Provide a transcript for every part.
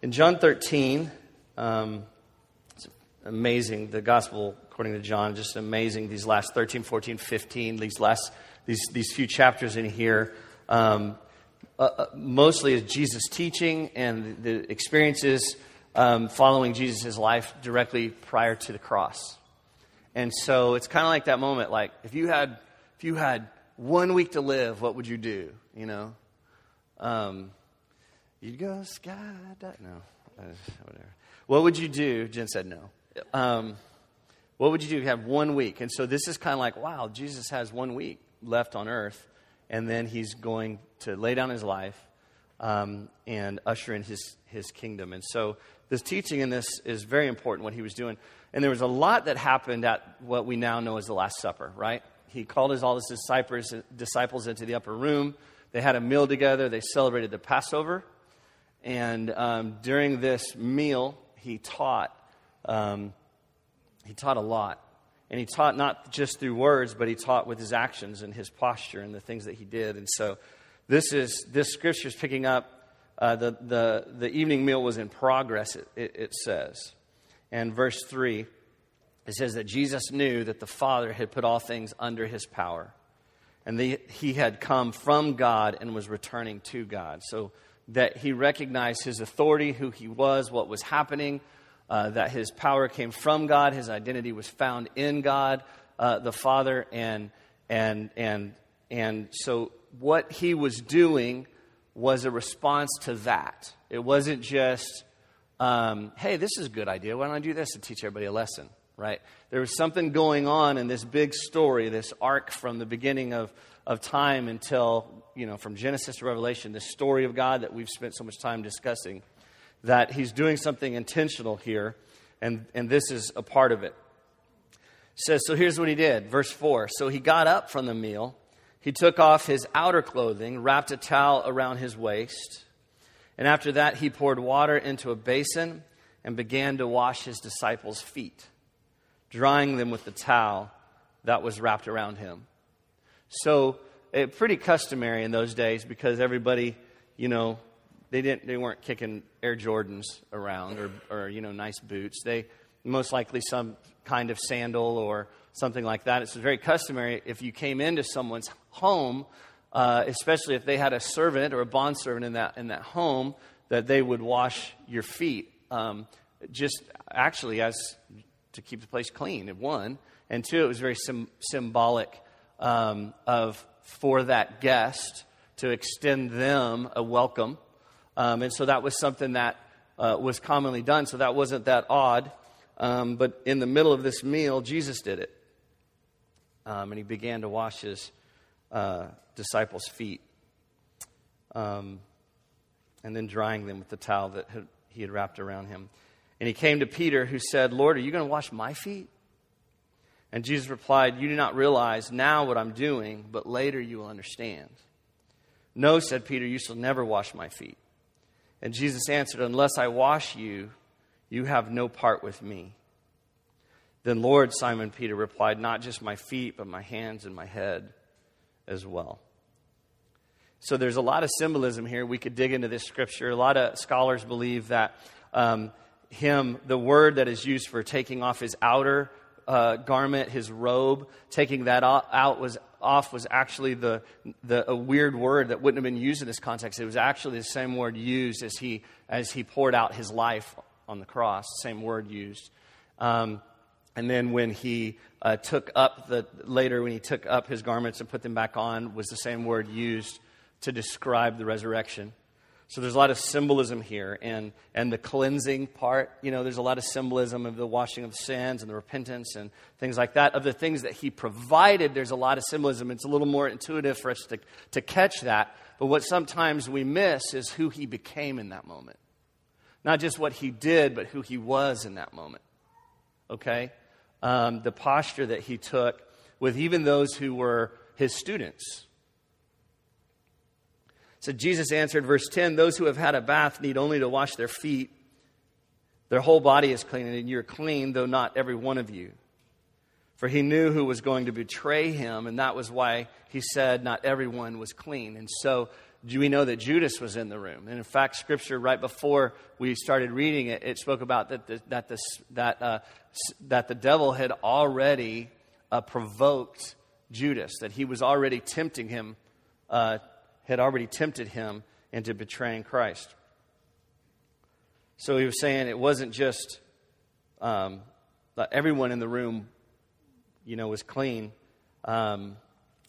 In John 13, um, it's amazing, the gospel according to John, just amazing. These last 13, 14, 15, these last, these, these few chapters in here, um, uh, uh, mostly is Jesus teaching and the experiences um, following Jesus' life directly prior to the cross. And so it's kind of like that moment, like if you had, if you had one week to live, what would you do? You know, um, you'd go skydive. No, uh, whatever. What would you do? Jen said no. Um, what would you do if you have one week? And so this is kind of like, wow, Jesus has one week left on earth, and then he's going to lay down his life um, and usher in his, his kingdom. And so this teaching in this is very important, what he was doing. And there was a lot that happened at what we now know as the Last Supper, right? He called his, all his disciples, disciples into the upper room. They had a meal together. They celebrated the Passover. And um, during this meal, he taught. Um, he taught a lot. And he taught not just through words, but he taught with his actions and his posture and the things that he did. And so this is this scripture is picking up uh, the, the, the evening meal was in progress, it, it, it says. And verse 3, it says that Jesus knew that the Father had put all things under his power, and the, he had come from God and was returning to God. So that he recognized his authority, who he was, what was happening, uh, that his power came from God, his identity was found in God, uh, the Father, and, and, and, and so what he was doing was a response to that. It wasn't just, um, hey, this is a good idea. Why don't I do this and teach everybody a lesson, right? There was something going on in this big story, this arc from the beginning of, of time until, you know, from Genesis to Revelation, this story of God that we've spent so much time discussing, that he's doing something intentional here, and, and this is a part of it. it says, so here's what he did. Verse 4 So he got up from the meal he took off his outer clothing, wrapped a towel around his waist, and after that, he poured water into a basin and began to wash his disciples' feet, drying them with the towel that was wrapped around him. So, it, eh, pretty customary in those days because everybody, you know, they didn't they weren't kicking Air Jordans around or or you know nice boots. They most likely some kind of sandal or something like that. It's very customary if you came into someone's home, uh, especially if they had a servant or a bond servant in that, in that home, that they would wash your feet. Um, just actually as to keep the place clean, one. And two, it was very sim- symbolic um, of for that guest to extend them a welcome. Um, and so that was something that uh, was commonly done. So that wasn't that odd. Um, but in the middle of this meal, Jesus did it um, and he began to wash his uh, disciples' feet, um, and then drying them with the towel that had, he had wrapped around him. And he came to Peter, who said, Lord, are you going to wash my feet? And Jesus replied, You do not realize now what I'm doing, but later you will understand. No, said Peter, you shall never wash my feet. And Jesus answered, Unless I wash you, you have no part with me. Then, Lord, Simon Peter replied, Not just my feet, but my hands and my head as well. So there's a lot of symbolism here. We could dig into this scripture. A lot of scholars believe that um, him, the word that is used for taking off his outer uh, garment, his robe, taking that out was off was actually the, the a weird word that wouldn't have been used in this context. It was actually the same word used as he as he poured out his life on the cross. Same word used. Um, and then when he uh, took up the, later when he took up his garments and put them back on, was the same word used to describe the resurrection. So there's a lot of symbolism here. And, and the cleansing part, you know, there's a lot of symbolism of the washing of sins and the repentance and things like that. Of the things that he provided, there's a lot of symbolism. It's a little more intuitive for us to, to catch that. But what sometimes we miss is who he became in that moment. Not just what he did, but who he was in that moment. Okay? um, the posture that he took with even those who were his students. So Jesus answered, verse 10 Those who have had a bath need only to wash their feet. Their whole body is clean, and you're clean, though not every one of you. For he knew who was going to betray him, and that was why he said not everyone was clean. And so do we know that Judas was in the room. And in fact, Scripture right before we started reading it, it spoke about that the, that the, that, uh, that the devil had already uh, provoked Judas, that he was already tempting him, uh, had already tempted him into betraying Christ. So he was saying it wasn't just um, that everyone in the room, you know, was clean, um,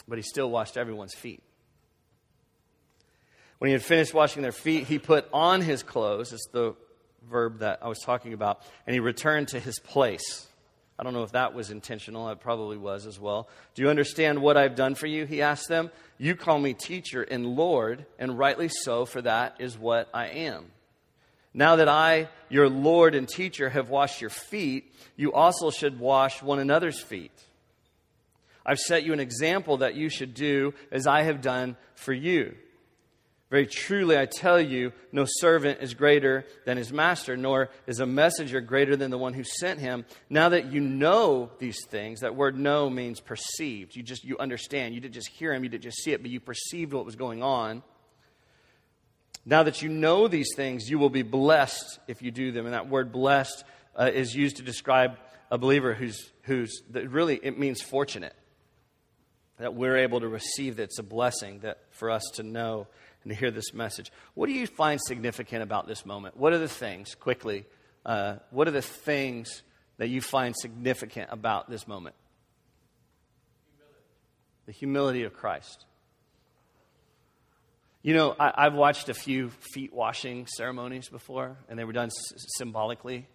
but he still washed everyone's feet. When he had finished washing their feet, he put on his clothes. It's the verb that I was talking about. And he returned to his place. I don't know if that was intentional. It probably was as well. Do you understand what I've done for you? He asked them. You call me teacher and Lord, and rightly so, for that is what I am. Now that I, your Lord and teacher, have washed your feet, you also should wash one another's feet. I've set you an example that you should do as I have done for you. Very truly, I tell you, no servant is greater than his master, nor is a messenger greater than the one who sent him. Now that you know these things, that word know means perceived. You just you understand. You didn't just hear him, you didn't just see it, but you perceived what was going on. Now that you know these things, you will be blessed if you do them. And that word blessed uh, is used to describe a believer who's, who's really, it means fortunate. That we're able to receive that. It's a blessing that for us to know and to hear this message. What do you find significant about this moment? What are the things, quickly, uh, what are the things that you find significant about this moment? Humility. The humility of Christ. You know, I, have watched a few feet washing ceremonies before, and they were done s- symbolically.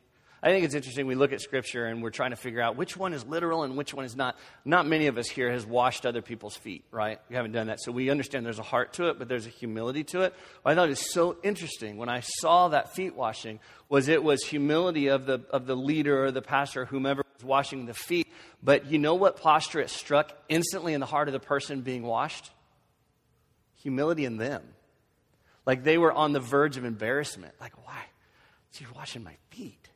I think it's interesting. We look at Scripture and we're trying to figure out which one is literal and which one is not. Not many of us here has washed other people's feet, right? We haven't done that. So we understand there's a heart to it, but there's a humility to it. What I thought it was so interesting when I saw that feet washing was it was humility of the, of the leader or the pastor or whomever was washing the feet. But you know what posture it struck instantly in the heart of the person being washed? Humility in them. Like they were on the verge of embarrassment. Like, why? She's washing my feet.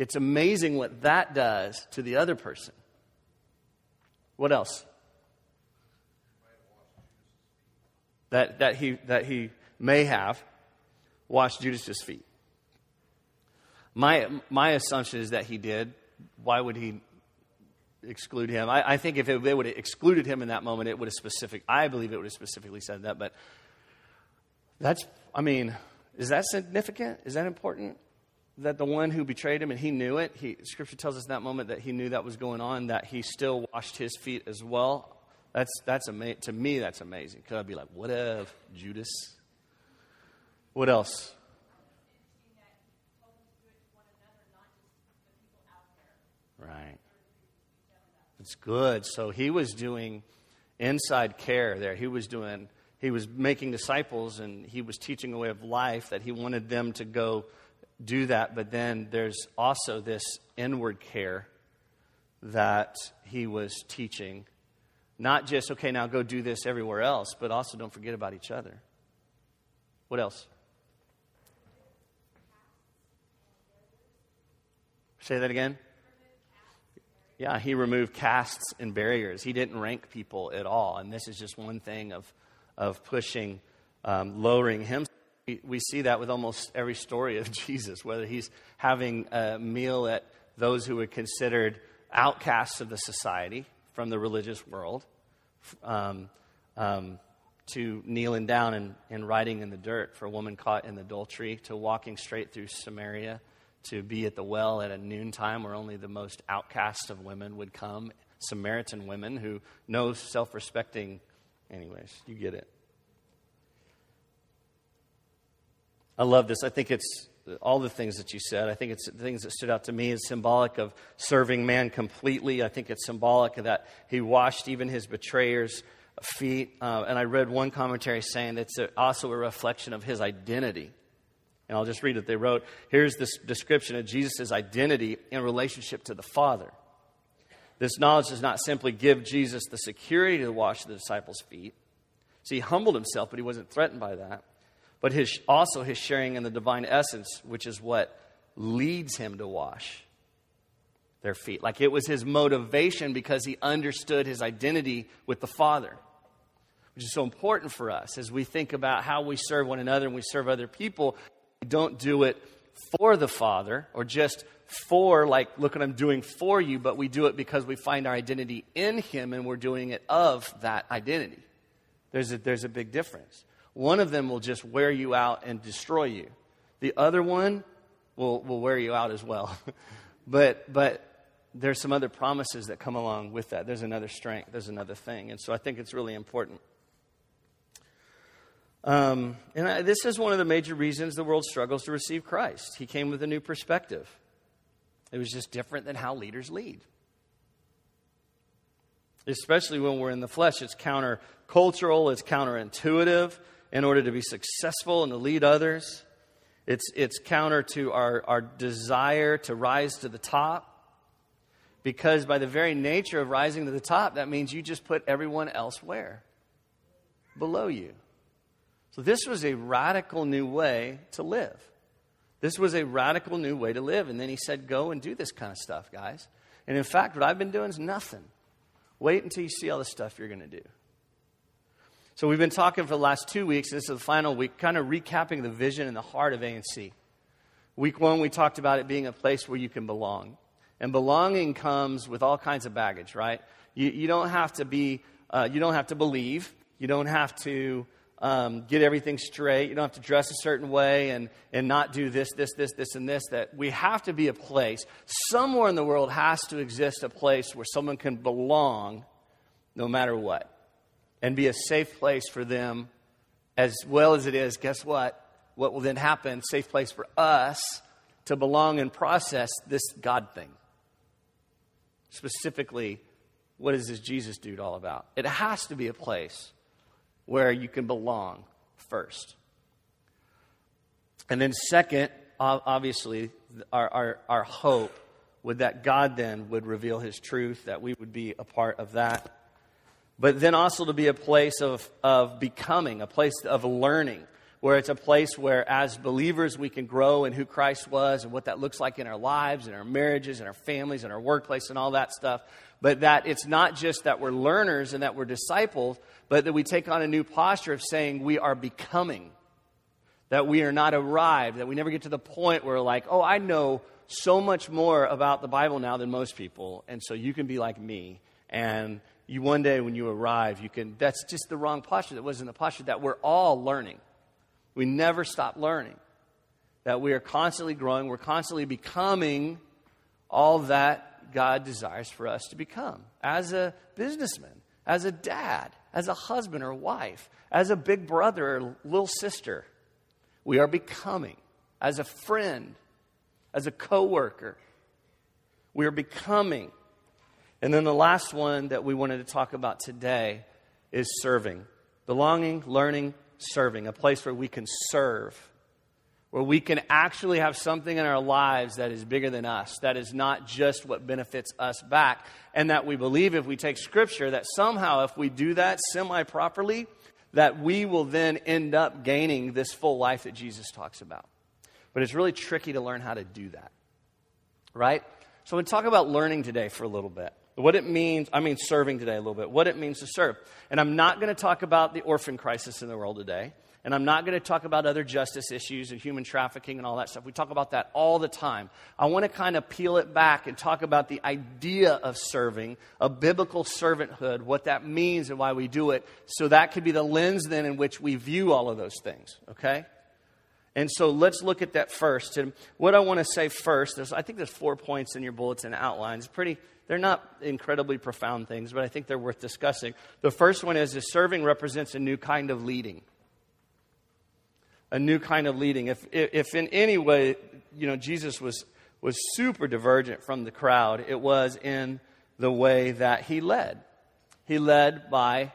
It's amazing what that does to the other person. What else? That, that, he, that he may have washed Judas's feet. My, my assumption is that he did. Why would he exclude him? I, I think if it, they would have excluded him in that moment, it would have specific. I believe it would have specifically said that. But that's, I mean, is that significant? Is that important? That the one who betrayed him, and he knew it, he, Scripture tells us that moment that he knew that was going on, that he still washed his feet as well. That's, that's ama- to me, that's amazing. Because I'd be like, what if, Judas? What else? Right. It's good. So he was doing inside care there. He was doing, he was making disciples and he was teaching a way of life that he wanted them to go do that, but then there's also this inward care that he was teaching. Not just, okay, now go do this everywhere else, but also don't forget about each other. What else? Say that again. Yeah, he removed castes and barriers. He didn't rank people at all. And this is just one thing of, of pushing, um, lowering him we see that with almost every story of Jesus, whether he's having a meal at those who were considered outcasts of the society from the religious world, um, um, to kneeling down and, and writing in the dirt for a woman caught in adultery, to walking straight through Samaria, to be at the well at a noontime where only the most outcast of women would come, Samaritan women who no self respecting, anyways, you get it. I love this. I think it's all the things that you said. I think it's the things that stood out to me is symbolic of serving man completely. I think it's symbolic of that he washed even his betrayers' feet. Uh, and I read one commentary saying that it's also a reflection of his identity. And I'll just read it. They wrote, here's this description of Jesus' identity in relationship to the Father. This knowledge does not simply give Jesus the security to wash the disciples' feet. See, he humbled himself, but he wasn't threatened by that but his, also his sharing in the divine essence, which is what leads him to wash their feet. Like it was his motivation because he understood his identity with the Father. which is so important for us as we think about how we serve one another and we serve other people. We don't do it for the Father or just for, like, look what I'm doing for you, but we do it because we find our identity in Him and we're doing it of that identity. There's a, there's a big difference. One of them will just wear you out and destroy you, the other one will, will wear you out as well. but, but there's some other promises that come along with that. There's another strength, there's another thing. And so I think it's really important. Um, and I, this is one of the major reasons the world struggles to receive Christ. He came with a new perspective. It was just different than how leaders lead. Especially when we're in the flesh, it's countercultural, it's counterintuitive in order to be successful and to lead others. It's, it's counter to our, our desire to rise to the top. Because by the very nature of rising to the top, that means you just put everyone else where? Below you. So this was a radical new way to live. This was a radical new way to live. And then he said, Go and do this kind of stuff, guys. And in fact, what I've been doing is nothing. Wait until you see all the stuff you're going to do. So we've been talking for the last two weeks. This is the final week, kind of recapping the vision and the heart of ANC. Week one, we talked about it being a place where you can belong. And belonging comes with all kinds of baggage, right? You, you don't have to be, uh, you don't have to believe. You don't have to um, get everything straight. You don't have to dress a certain way and, and not do this, this, this, this, and this. That we have to be a place. Somewhere in the world has to exist a place where someone can belong no matter what and be a safe place for them as well as it is, guess what? What will then happen? Safe place for us to belong and process this God thing. Specifically, what is this Jesus dude all about? It has to be a place where you can belong first. And then, second, obviously, our, our, our hope would that God then would reveal his truth, that we would be a part of that but then also to be a place of, of becoming, a place of learning, where it's a place where, as believers, we can grow in who Christ was and what that looks like in our lives, in our marriages, in our families, in our workplace, and all that stuff. But that it's not just that we're learners and that we're disciples, but that we take on a new posture of saying we are becoming. That we are not arrived, that we never get to the point where, like, oh, I know so much more about the Bible now than most people, and so you can be like me. And you one day when you arrive, you can, that's just the wrong posture. That wasn't the posture that we're all learning. We never stop learning. That we are constantly growing, we're constantly becoming all that God desires for us to become as a businessman, as a dad, as a husband or wife, as a big brother or little sister. We are becoming as a friend, as a coworker. We are becoming and then the last one that we wanted to talk about today is serving. Belonging, learning, serving. A place where we can serve. Where we can actually have something in our lives that is bigger than us, that is not just what benefits us back. And that we believe if we take Scripture, that somehow if we do that semi properly, that we will then end up gaining this full life that Jesus talks about. But it's really tricky to learn how to do that. Right? So we talk about learning today for a little bit what it means, I mean, serving today a little bit, what it means to serve. And I'm not going to talk about the orphan crisis in the world today. And I'm not going to talk about other justice issues and human trafficking and all that stuff. We talk about that all the time. I want to kind of peel it back and talk about the idea of serving, a biblical servanthood, what that means and why we do it. So that could be the lens then in which we view all of those things, okay? And so let's look at that first. And what I want to say first, there's, I think there's four points in your bulletin outline. It's pretty, they're not incredibly profound things, but I think they're worth discussing. The first one is that serving represents a new kind of leading. A new kind of leading. If, if in any way, you know, Jesus was, was super divergent from the crowd, it was in the way that he led. He led by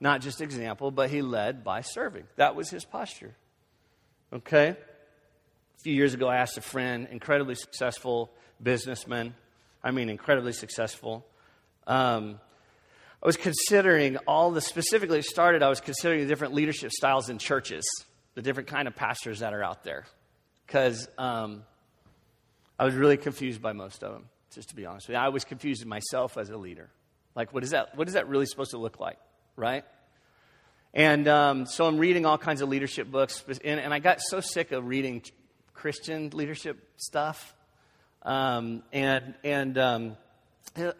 not just example, but he led by serving. That was his posture. Okay? A few years ago, I asked a friend, incredibly successful businessman, I mean, incredibly successful. Um, I was considering all the specifically started. I was considering the different leadership styles in churches, the different kind of pastors that are out there, because um, I was really confused by most of them. Just to be honest with you, I was confused myself as a leader. Like, what is that? What is that really supposed to look like, right? And um, so I'm reading all kinds of leadership books, and, and I got so sick of reading Christian leadership stuff. Um, and and um,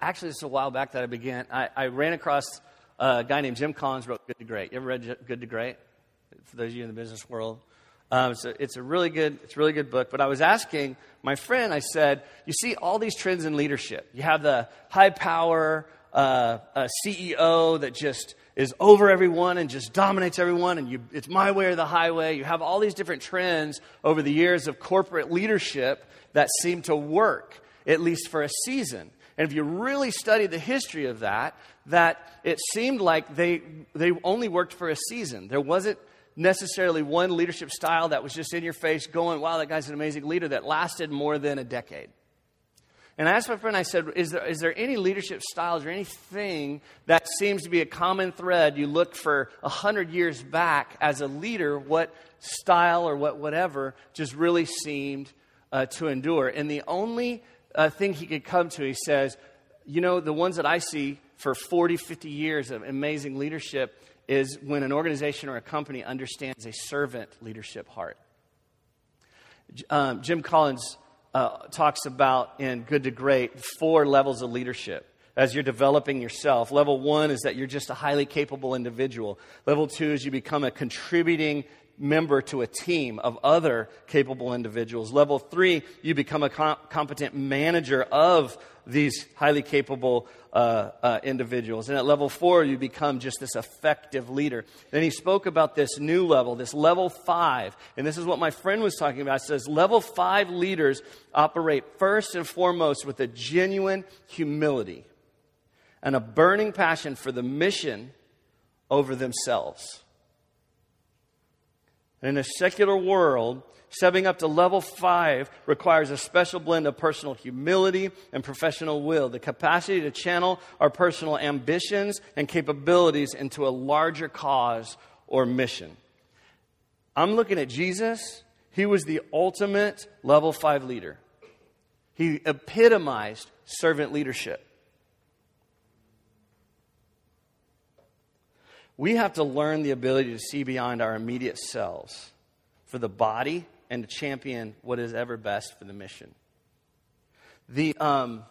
actually, it's a while back that I began. I, I, ran across a guy named Jim Collins wrote Good to Great. You ever read Good to Great? For those of you in the business world, um, it's, a, it's a really good it's a really good book. But I was asking my friend. I said, you see all these trends in leadership. You have the high power uh, CEO that just is over everyone and just dominates everyone, and you, it's my way or the highway. You have all these different trends over the years of corporate leadership that seem to work, at least for a season. And if you really study the history of that, that it seemed like they, they only worked for a season. There wasn't necessarily one leadership style that was just in your face going, wow, that guy's an amazing leader that lasted more than a decade. And I asked my friend, I said, is there, is there any leadership styles or anything that seems to be a common thread? You look for a hundred years back as a leader, what style or what whatever just really seemed uh, to endure. And the only uh, thing he could come to, he says, you know, the ones that I see for 40, 50 years of amazing leadership is when an organization or a company understands a servant leadership heart. Um, Jim Collins uh, talks about in Good to Great four levels of leadership as you're developing yourself. Level one is that you're just a highly capable individual. Level two is you become a contributing member to a team of other capable individuals. Level three, you become a com- competent manager of these highly capable uh, uh, individuals. And at level four, you become just this effective leader. Then he spoke about this new level, this level five. And this is what my friend was talking about. Says level five leaders operate first and foremost with a genuine humility and a burning passion for the mission over themselves. In a secular world, stepping up to level five requires a special blend of personal humility and professional will, the capacity to channel our personal ambitions and capabilities into a larger cause or mission. I'm looking at Jesus. He was the ultimate level five leader. He epitomized servant leadership. We have to learn the ability to see beyond our immediate selves for the body and to champion what is ever best for the mission. The, um,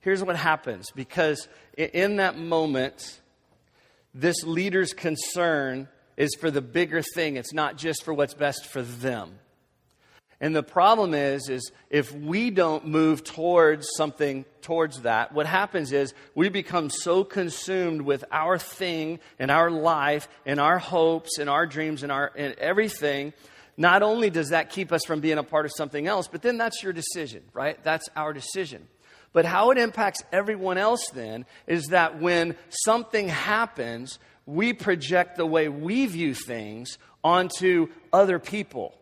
here's what happens because in that moment, this leader's concern is for the bigger thing. It's not just for what's best for them. And the problem is, is if we don't move towards something towards that, what happens is we become so consumed with our thing and our life and our hopes and our dreams and our and everything. Not only does that keep us from being a part of something else, but then that's your decision, right? That's our decision. But how it impacts everyone else then is that when something happens, we project the way we view things onto other people.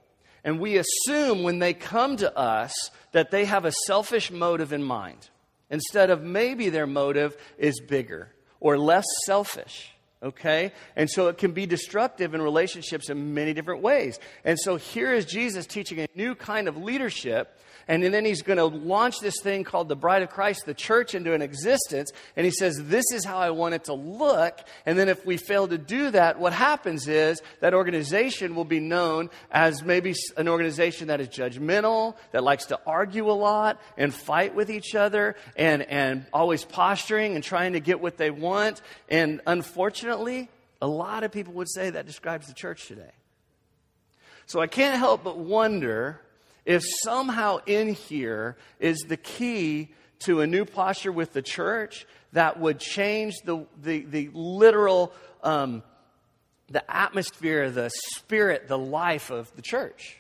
And we assume when they come to us that they have a selfish motive in mind, instead of maybe their motive is bigger or less selfish. Okay? And so it can be destructive in relationships in many different ways. And so here is Jesus teaching a new kind of leadership and then he's going to launch this thing called the Bride of Christ, the church, into an existence. And he says, This is how I want it to look. And then if we fail to do that, what happens is that organization will be known as maybe an organization that is judgmental, that likes to argue a lot and fight with each other and, and always posturing and trying to get what they want. And unfortunately, a lot of people would say that describes the church today. So I can't help but wonder if somehow in here is the key to a new posture with the church that would change the, the, the literal, um, the atmosphere, the spirit, the life of the church.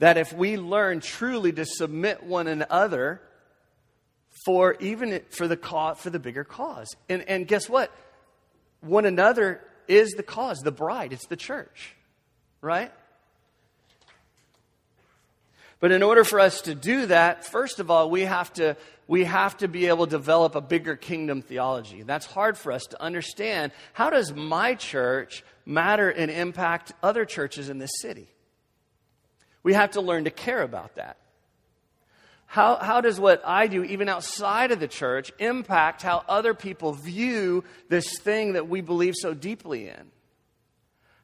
That if we learn truly to submit one another for even for the cause, for the bigger cause. And, and guess what? One another is the cause, the bride, it's the church, right? But in order for us to do that, first of all, we have to, we have to be able to develop a bigger kingdom theology. That's hard for us to understand. How does my church matter and impact other churches in this city? We have to learn to care about that. How, how does what I do, even outside of the church, impact how other people view this thing that we believe so deeply in?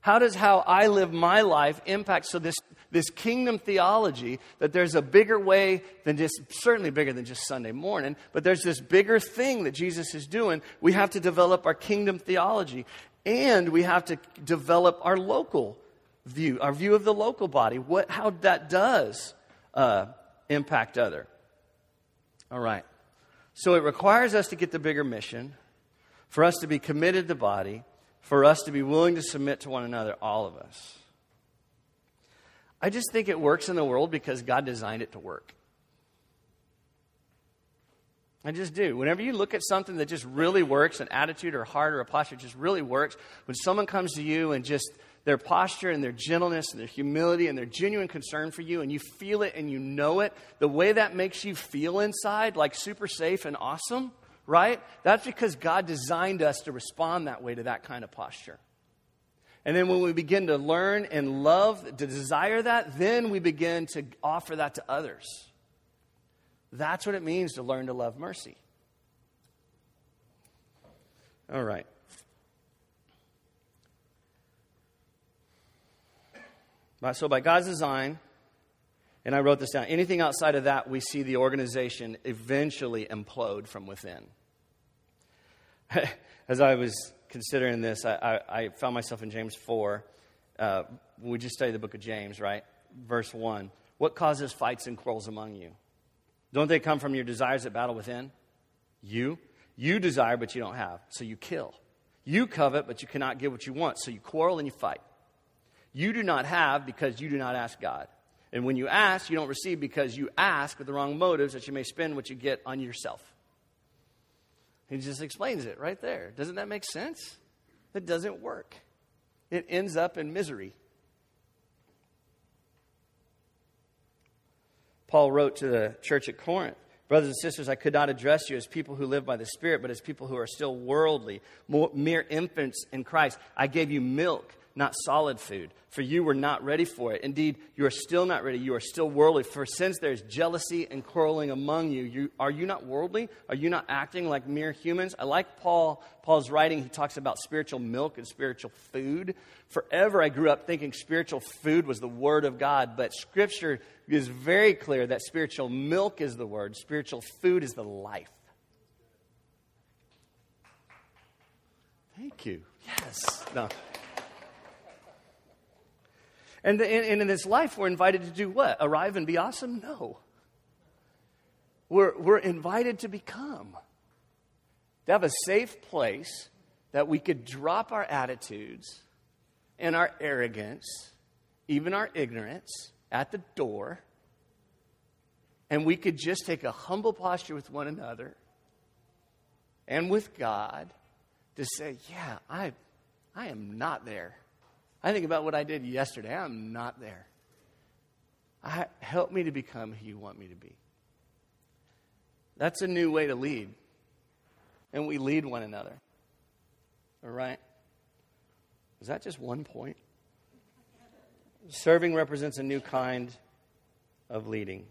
How does how I live my life impact? So, this, this kingdom theology that there's a bigger way than just, certainly bigger than just Sunday morning, but there's this bigger thing that Jesus is doing. We have to develop our kingdom theology and we have to develop our local view, our view of the local body, what, how that does uh, impact other. All right. So it requires us to get the bigger mission, for us to be committed to body, for us to be willing to submit to one another, all of us. I just think it works in the world because God designed it to work. I just do. Whenever you look at something that just really works, an attitude or heart or a posture just really works, when someone comes to you and just their posture and their gentleness and their humility and their genuine concern for you, and you feel it and you know it, the way that makes you feel inside, like super safe and awesome, right? That's because God designed us to respond that way to that kind of posture. And then when we begin to learn and love, to desire that, then we begin to offer that to others. That's what it means to learn to love mercy. All right. So, by God's design, and I wrote this down, anything outside of that, we see the organization eventually implode from within. As I was considering this, I, I, I found myself in James 4. Uh, we just studied the book of James, right? Verse 1. What causes fights and quarrels among you? Don't they come from your desires that battle within? You. You desire, but you don't have, so you kill. You covet, but you cannot get what you want, so you quarrel and you fight. You do not have because you do not ask God. And when you ask, you don't receive because you ask with the wrong motives that you may spend what you get on yourself. He just explains it right there. Doesn't that make sense? It doesn't work. It ends up in misery. Paul wrote to the church at Corinth Brothers and sisters, I could not address you as people who live by the Spirit, but as people who are still worldly, mere infants in Christ. I gave you milk not solid food, for you were not ready for it. Indeed, you are still not ready. You are still worldly. For since there's jealousy and quarreling among you, you are you not worldly? Are you not acting like mere humans? I like Paul. Paul's writing. He talks about spiritual milk and spiritual food. Forever, I grew up thinking spiritual food was the Word of God, but Scripture is very clear that spiritual milk is the Word, spiritual food is the life. Thank you. Yes. No. And, and in this life, we're invited to do what? Arrive and be awesome? No. We're, we're invited to become, to have a safe place that we could drop our attitudes and our arrogance, even our ignorance, at the door, and we could just take a humble posture with one another and with God to say, Yeah, I, I am not there. I think about what I did yesterday. I'm not there. I, help me to become who you want me to be. That's a new way to lead. And we lead one another. All right? Is that just one point? Serving represents a new kind of leading.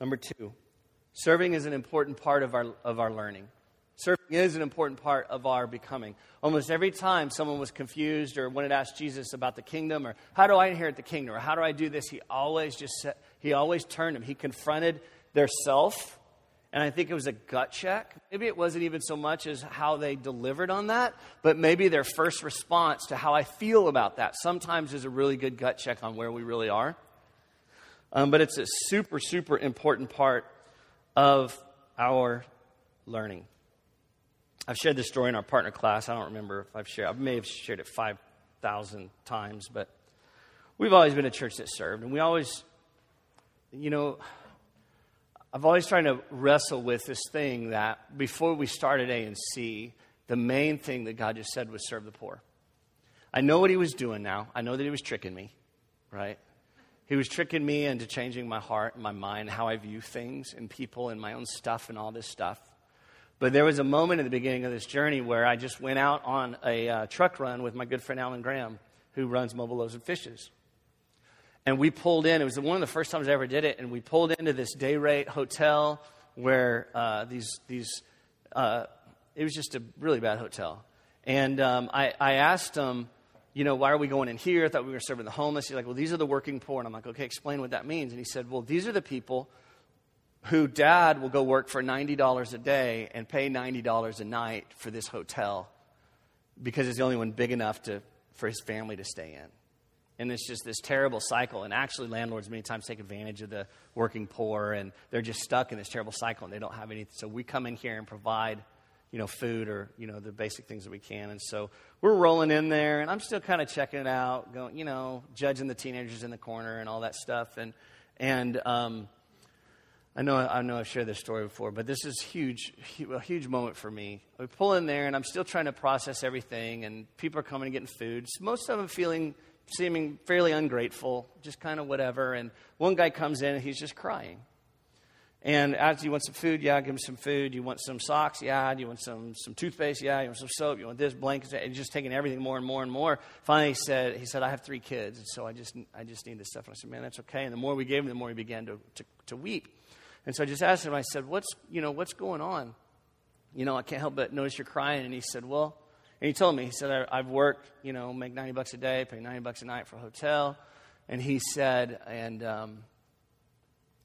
Number two, serving is an important part of our, of our learning. Serving is an important part of our becoming. Almost every time someone was confused or wanted to ask Jesus about the kingdom or how do I inherit the kingdom or how do I do this, he always just said, he always turned them. He confronted their self, and I think it was a gut check. Maybe it wasn't even so much as how they delivered on that, but maybe their first response to how I feel about that sometimes is a really good gut check on where we really are. Um, but it's a super, super important part of our learning. I've shared this story in our partner class. I don't remember if I've shared. I may have shared it five thousand times, but we've always been a church that served, and we always, you know, I've always tried to wrestle with this thing that before we started A and C, the main thing that God just said was serve the poor. I know what He was doing now. I know that He was tricking me, right? He was tricking me into changing my heart and my mind, how I view things and people and my own stuff and all this stuff. But there was a moment at the beginning of this journey where I just went out on a uh, truck run with my good friend Alan Graham, who runs Mobile Loaves and Fishes. And we pulled in, it was one of the first times I ever did it, and we pulled into this day rate hotel where uh, these, these uh, it was just a really bad hotel. And um, I, I asked him, you know, why are we going in here? I thought we were serving the homeless. He's like, well, these are the working poor. And I'm like, okay, explain what that means. And he said, well, these are the people who dad will go work for $90 a day and pay $90 a night for this hotel because it's the only one big enough to, for his family to stay in. And it's just this terrible cycle. And actually, landlords many times take advantage of the working poor, and they're just stuck in this terrible cycle, and they don't have anything. So we come in here and provide, you know, food or you know the basic things that we can. And so we're rolling in there, and I'm still kind of checking it out, going, you know, judging the teenagers in the corner and all that stuff. And and um, I know I know I've shared this story before, but this is huge, a huge moment for me. We pull in there, and I'm still trying to process everything, and people are coming and getting food. Most of them feeling seeming fairly ungrateful, just kind of whatever. And one guy comes in and he's just crying. And as you want some food? Yeah, give him some food. You want some socks? Yeah. You want some, some toothpaste? Yeah. You want some soap? You want this blankets? And just taking everything more and more and more. Finally, he said, he said, I have three kids, and so I just, I just need this stuff. And I said, man, that's okay. And the more we gave him, the more he began to, to, to weep. And so I just asked him, I said, what's, you know, what's going on? You know, I can't help but notice you're crying. And he said, well, and he told me, he said, I've worked, you know, make 90 bucks a day, pay 90 bucks a night for a hotel. And he said, and um,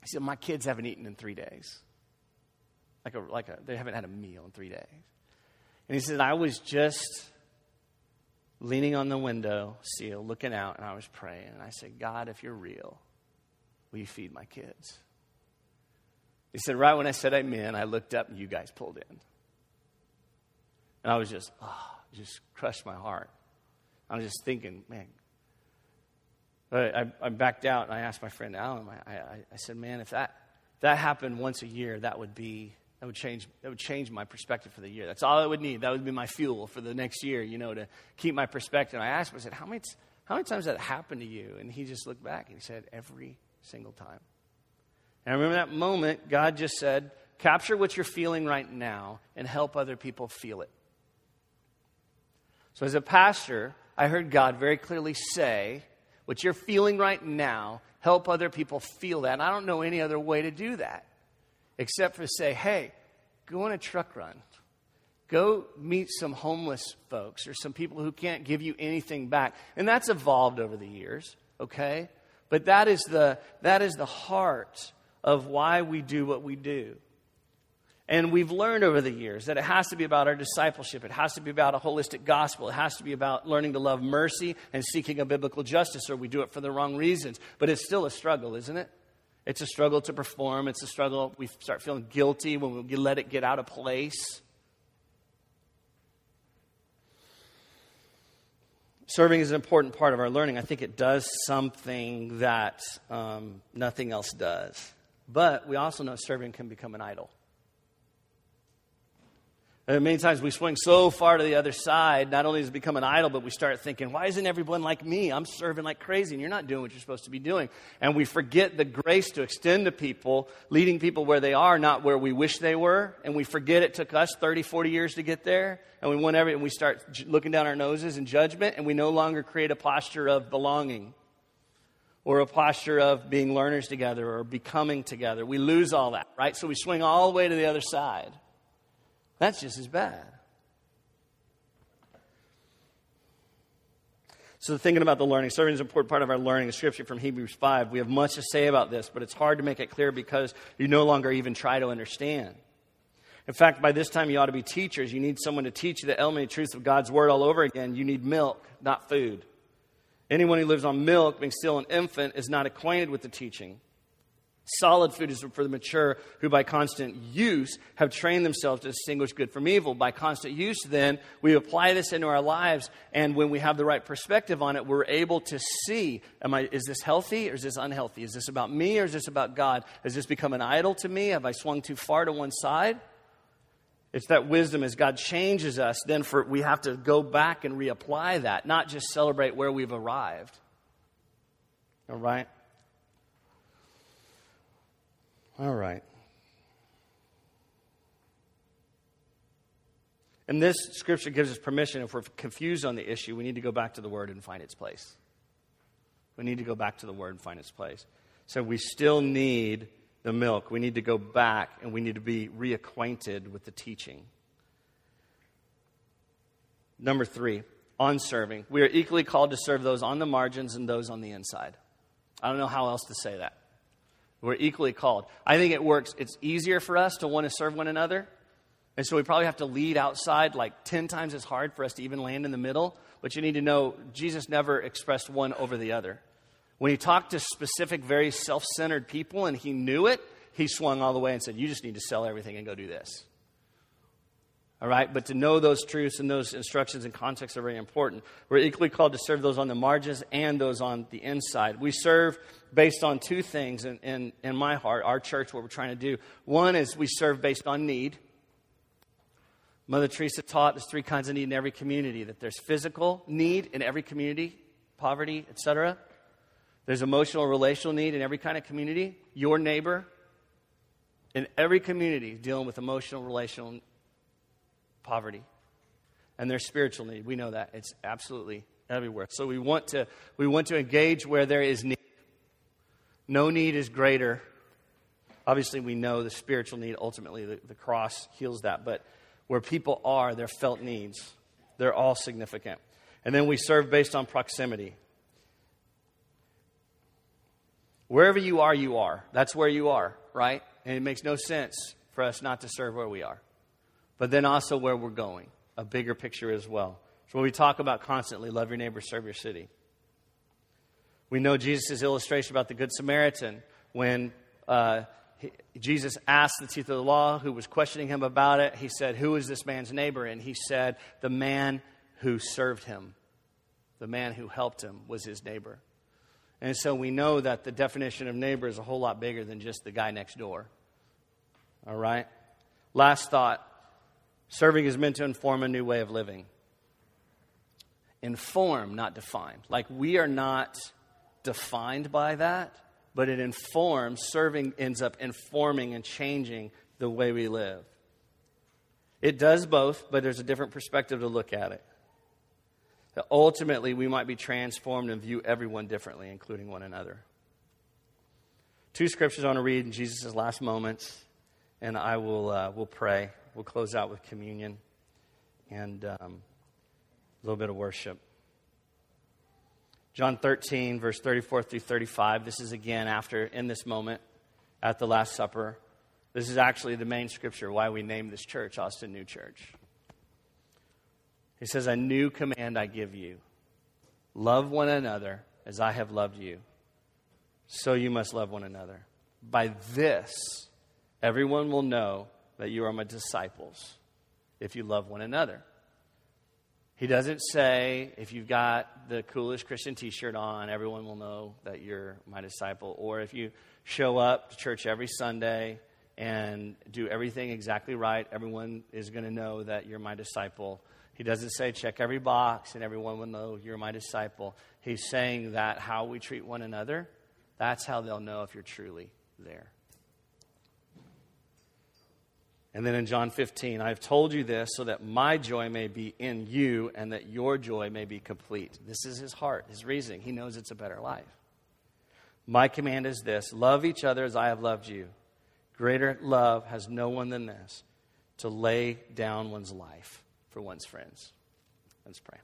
he said, my kids haven't eaten in three days. Like a, like a, they haven't had a meal in three days. And he said, I was just leaning on the window sill, looking out, and I was praying. And I said, God, if you're real, will you feed my kids? He said, right when I said amen, I looked up and you guys pulled in. And I was just, oh, just crushed my heart. I was just thinking, man. I, I, backed out and I asked my friend Alan. I, I, I said, man, if that if that happened once a year, that would be that would change that would change my perspective for the year. That's all I would need. That would be my fuel for the next year, you know, to keep my perspective. And I asked him, I said, how many how many times that happened to you? And he just looked back and he said, every single time. And I remember that moment, God just said, capture what you're feeling right now and help other people feel it. So, as a pastor, I heard God very clearly say, What you're feeling right now, help other people feel that. And I don't know any other way to do that except for say, Hey, go on a truck run. Go meet some homeless folks or some people who can't give you anything back. And that's evolved over the years, okay? But that is the, that is the heart of why we do what we do. And we've learned over the years that it has to be about our discipleship. It has to be about a holistic gospel. It has to be about learning to love mercy and seeking a biblical justice, or we do it for the wrong reasons. But it's still a struggle, isn't it? It's a struggle to perform. It's a struggle. We start feeling guilty when we let it get out of place. Serving is an important part of our learning. I think it does something that um, nothing else does. But we also know serving can become an idol. And many times we swing so far to the other side, not only does it become an idol, but we start thinking, why isn't everyone like me? I'm serving like crazy, and you're not doing what you're supposed to be doing. And we forget the grace to extend to people, leading people where they are, not where we wish they were. And we forget it took us 30, 40 years to get there. And we want every, and we start looking down our noses in judgment, and we no longer create a posture of belonging or a posture of being learners together or becoming together. We lose all that, right? So we swing all the way to the other side. That's just as bad. So, thinking about the learning, serving is an important part of our learning. The scripture from Hebrews 5, we have much to say about this, but it's hard to make it clear because you no longer even try to understand. In fact, by this time, you ought to be teachers. You need someone to teach you the elementary truths of God's word all over again. You need milk, not food. Anyone who lives on milk, being still an infant, is not acquainted with the teaching Solid food is for the mature who, by constant use, have trained themselves to distinguish good from evil. By constant use, then, we apply this into our lives, and when we have the right perspective on it, we're able to see am I, is this healthy or is this unhealthy? Is this about me or is this about God? Has this become an idol to me? Have I swung too far to one side? It's that wisdom as God changes us, then for, we have to go back and reapply that, not just celebrate where we've arrived. All right? All right. And this scripture gives us permission, if we're confused on the issue, we need to go back to the Word and find its place. We need to go back to the Word and find its place. So we still need the milk. We need to go back and we need to be reacquainted with the teaching. Number three, on serving. We are equally called to serve those on the margins and those on the inside. I don't know how else to say that. We're equally called. I think it works. It's easier for us to want to serve one another. And so we probably have to lead outside like 10 times as hard for us to even land in the middle. But you need to know Jesus never expressed one over the other. When he talked to specific, very self centered people and he knew it, he swung all the way and said, You just need to sell everything and go do this. All right, but to know those truths and those instructions and contexts are very important. We're equally called to serve those on the margins and those on the inside. We serve based on two things in, in, in my heart, our church, what we're trying to do. One is we serve based on need. Mother Teresa taught there's three kinds of need in every community that there's physical need in every community, poverty, etc. There's emotional, relational need in every kind of community. Your neighbor in every community dealing with emotional, relational poverty. And there's spiritual need. We know that. It's absolutely everywhere. So we want to we want to engage where there is need. No need is greater. Obviously, we know the spiritual need, ultimately, the, the cross heals that. But where people are, their felt needs, they're all significant. And then we serve based on proximity. Wherever you are, you are. That's where you are, right? And it makes no sense for us not to serve where we are. But then also where we're going, a bigger picture as well. So when we talk about constantly love your neighbor, serve your city. We know Jesus' illustration about the Good Samaritan when uh, he, Jesus asked the teacher of the law who was questioning him about it, he said, Who is this man's neighbor? And he said, The man who served him, the man who helped him was his neighbor. And so we know that the definition of neighbor is a whole lot bigger than just the guy next door. All right? Last thought serving is meant to inform a new way of living. Inform, not define. Like we are not defined by that, but it informs, serving ends up informing and changing the way we live. It does both, but there's a different perspective to look at it that ultimately we might be transformed and view everyone differently, including one another. Two scriptures I want to read in Jesus' last moments, and I will uh, will pray. We'll close out with communion and um, a little bit of worship. John 13, verse 34 through 35. This is again after, in this moment, at the Last Supper. This is actually the main scripture why we named this church Austin New Church. He says, A new command I give you love one another as I have loved you. So you must love one another. By this, everyone will know that you are my disciples if you love one another. He doesn't say, if you've got the coolest Christian t shirt on, everyone will know that you're my disciple. Or if you show up to church every Sunday and do everything exactly right, everyone is going to know that you're my disciple. He doesn't say, check every box and everyone will know you're my disciple. He's saying that how we treat one another, that's how they'll know if you're truly there. And then in John 15, I have told you this so that my joy may be in you and that your joy may be complete. This is his heart, his reasoning. He knows it's a better life. My command is this love each other as I have loved you. Greater love has no one than this to lay down one's life for one's friends. Let's pray.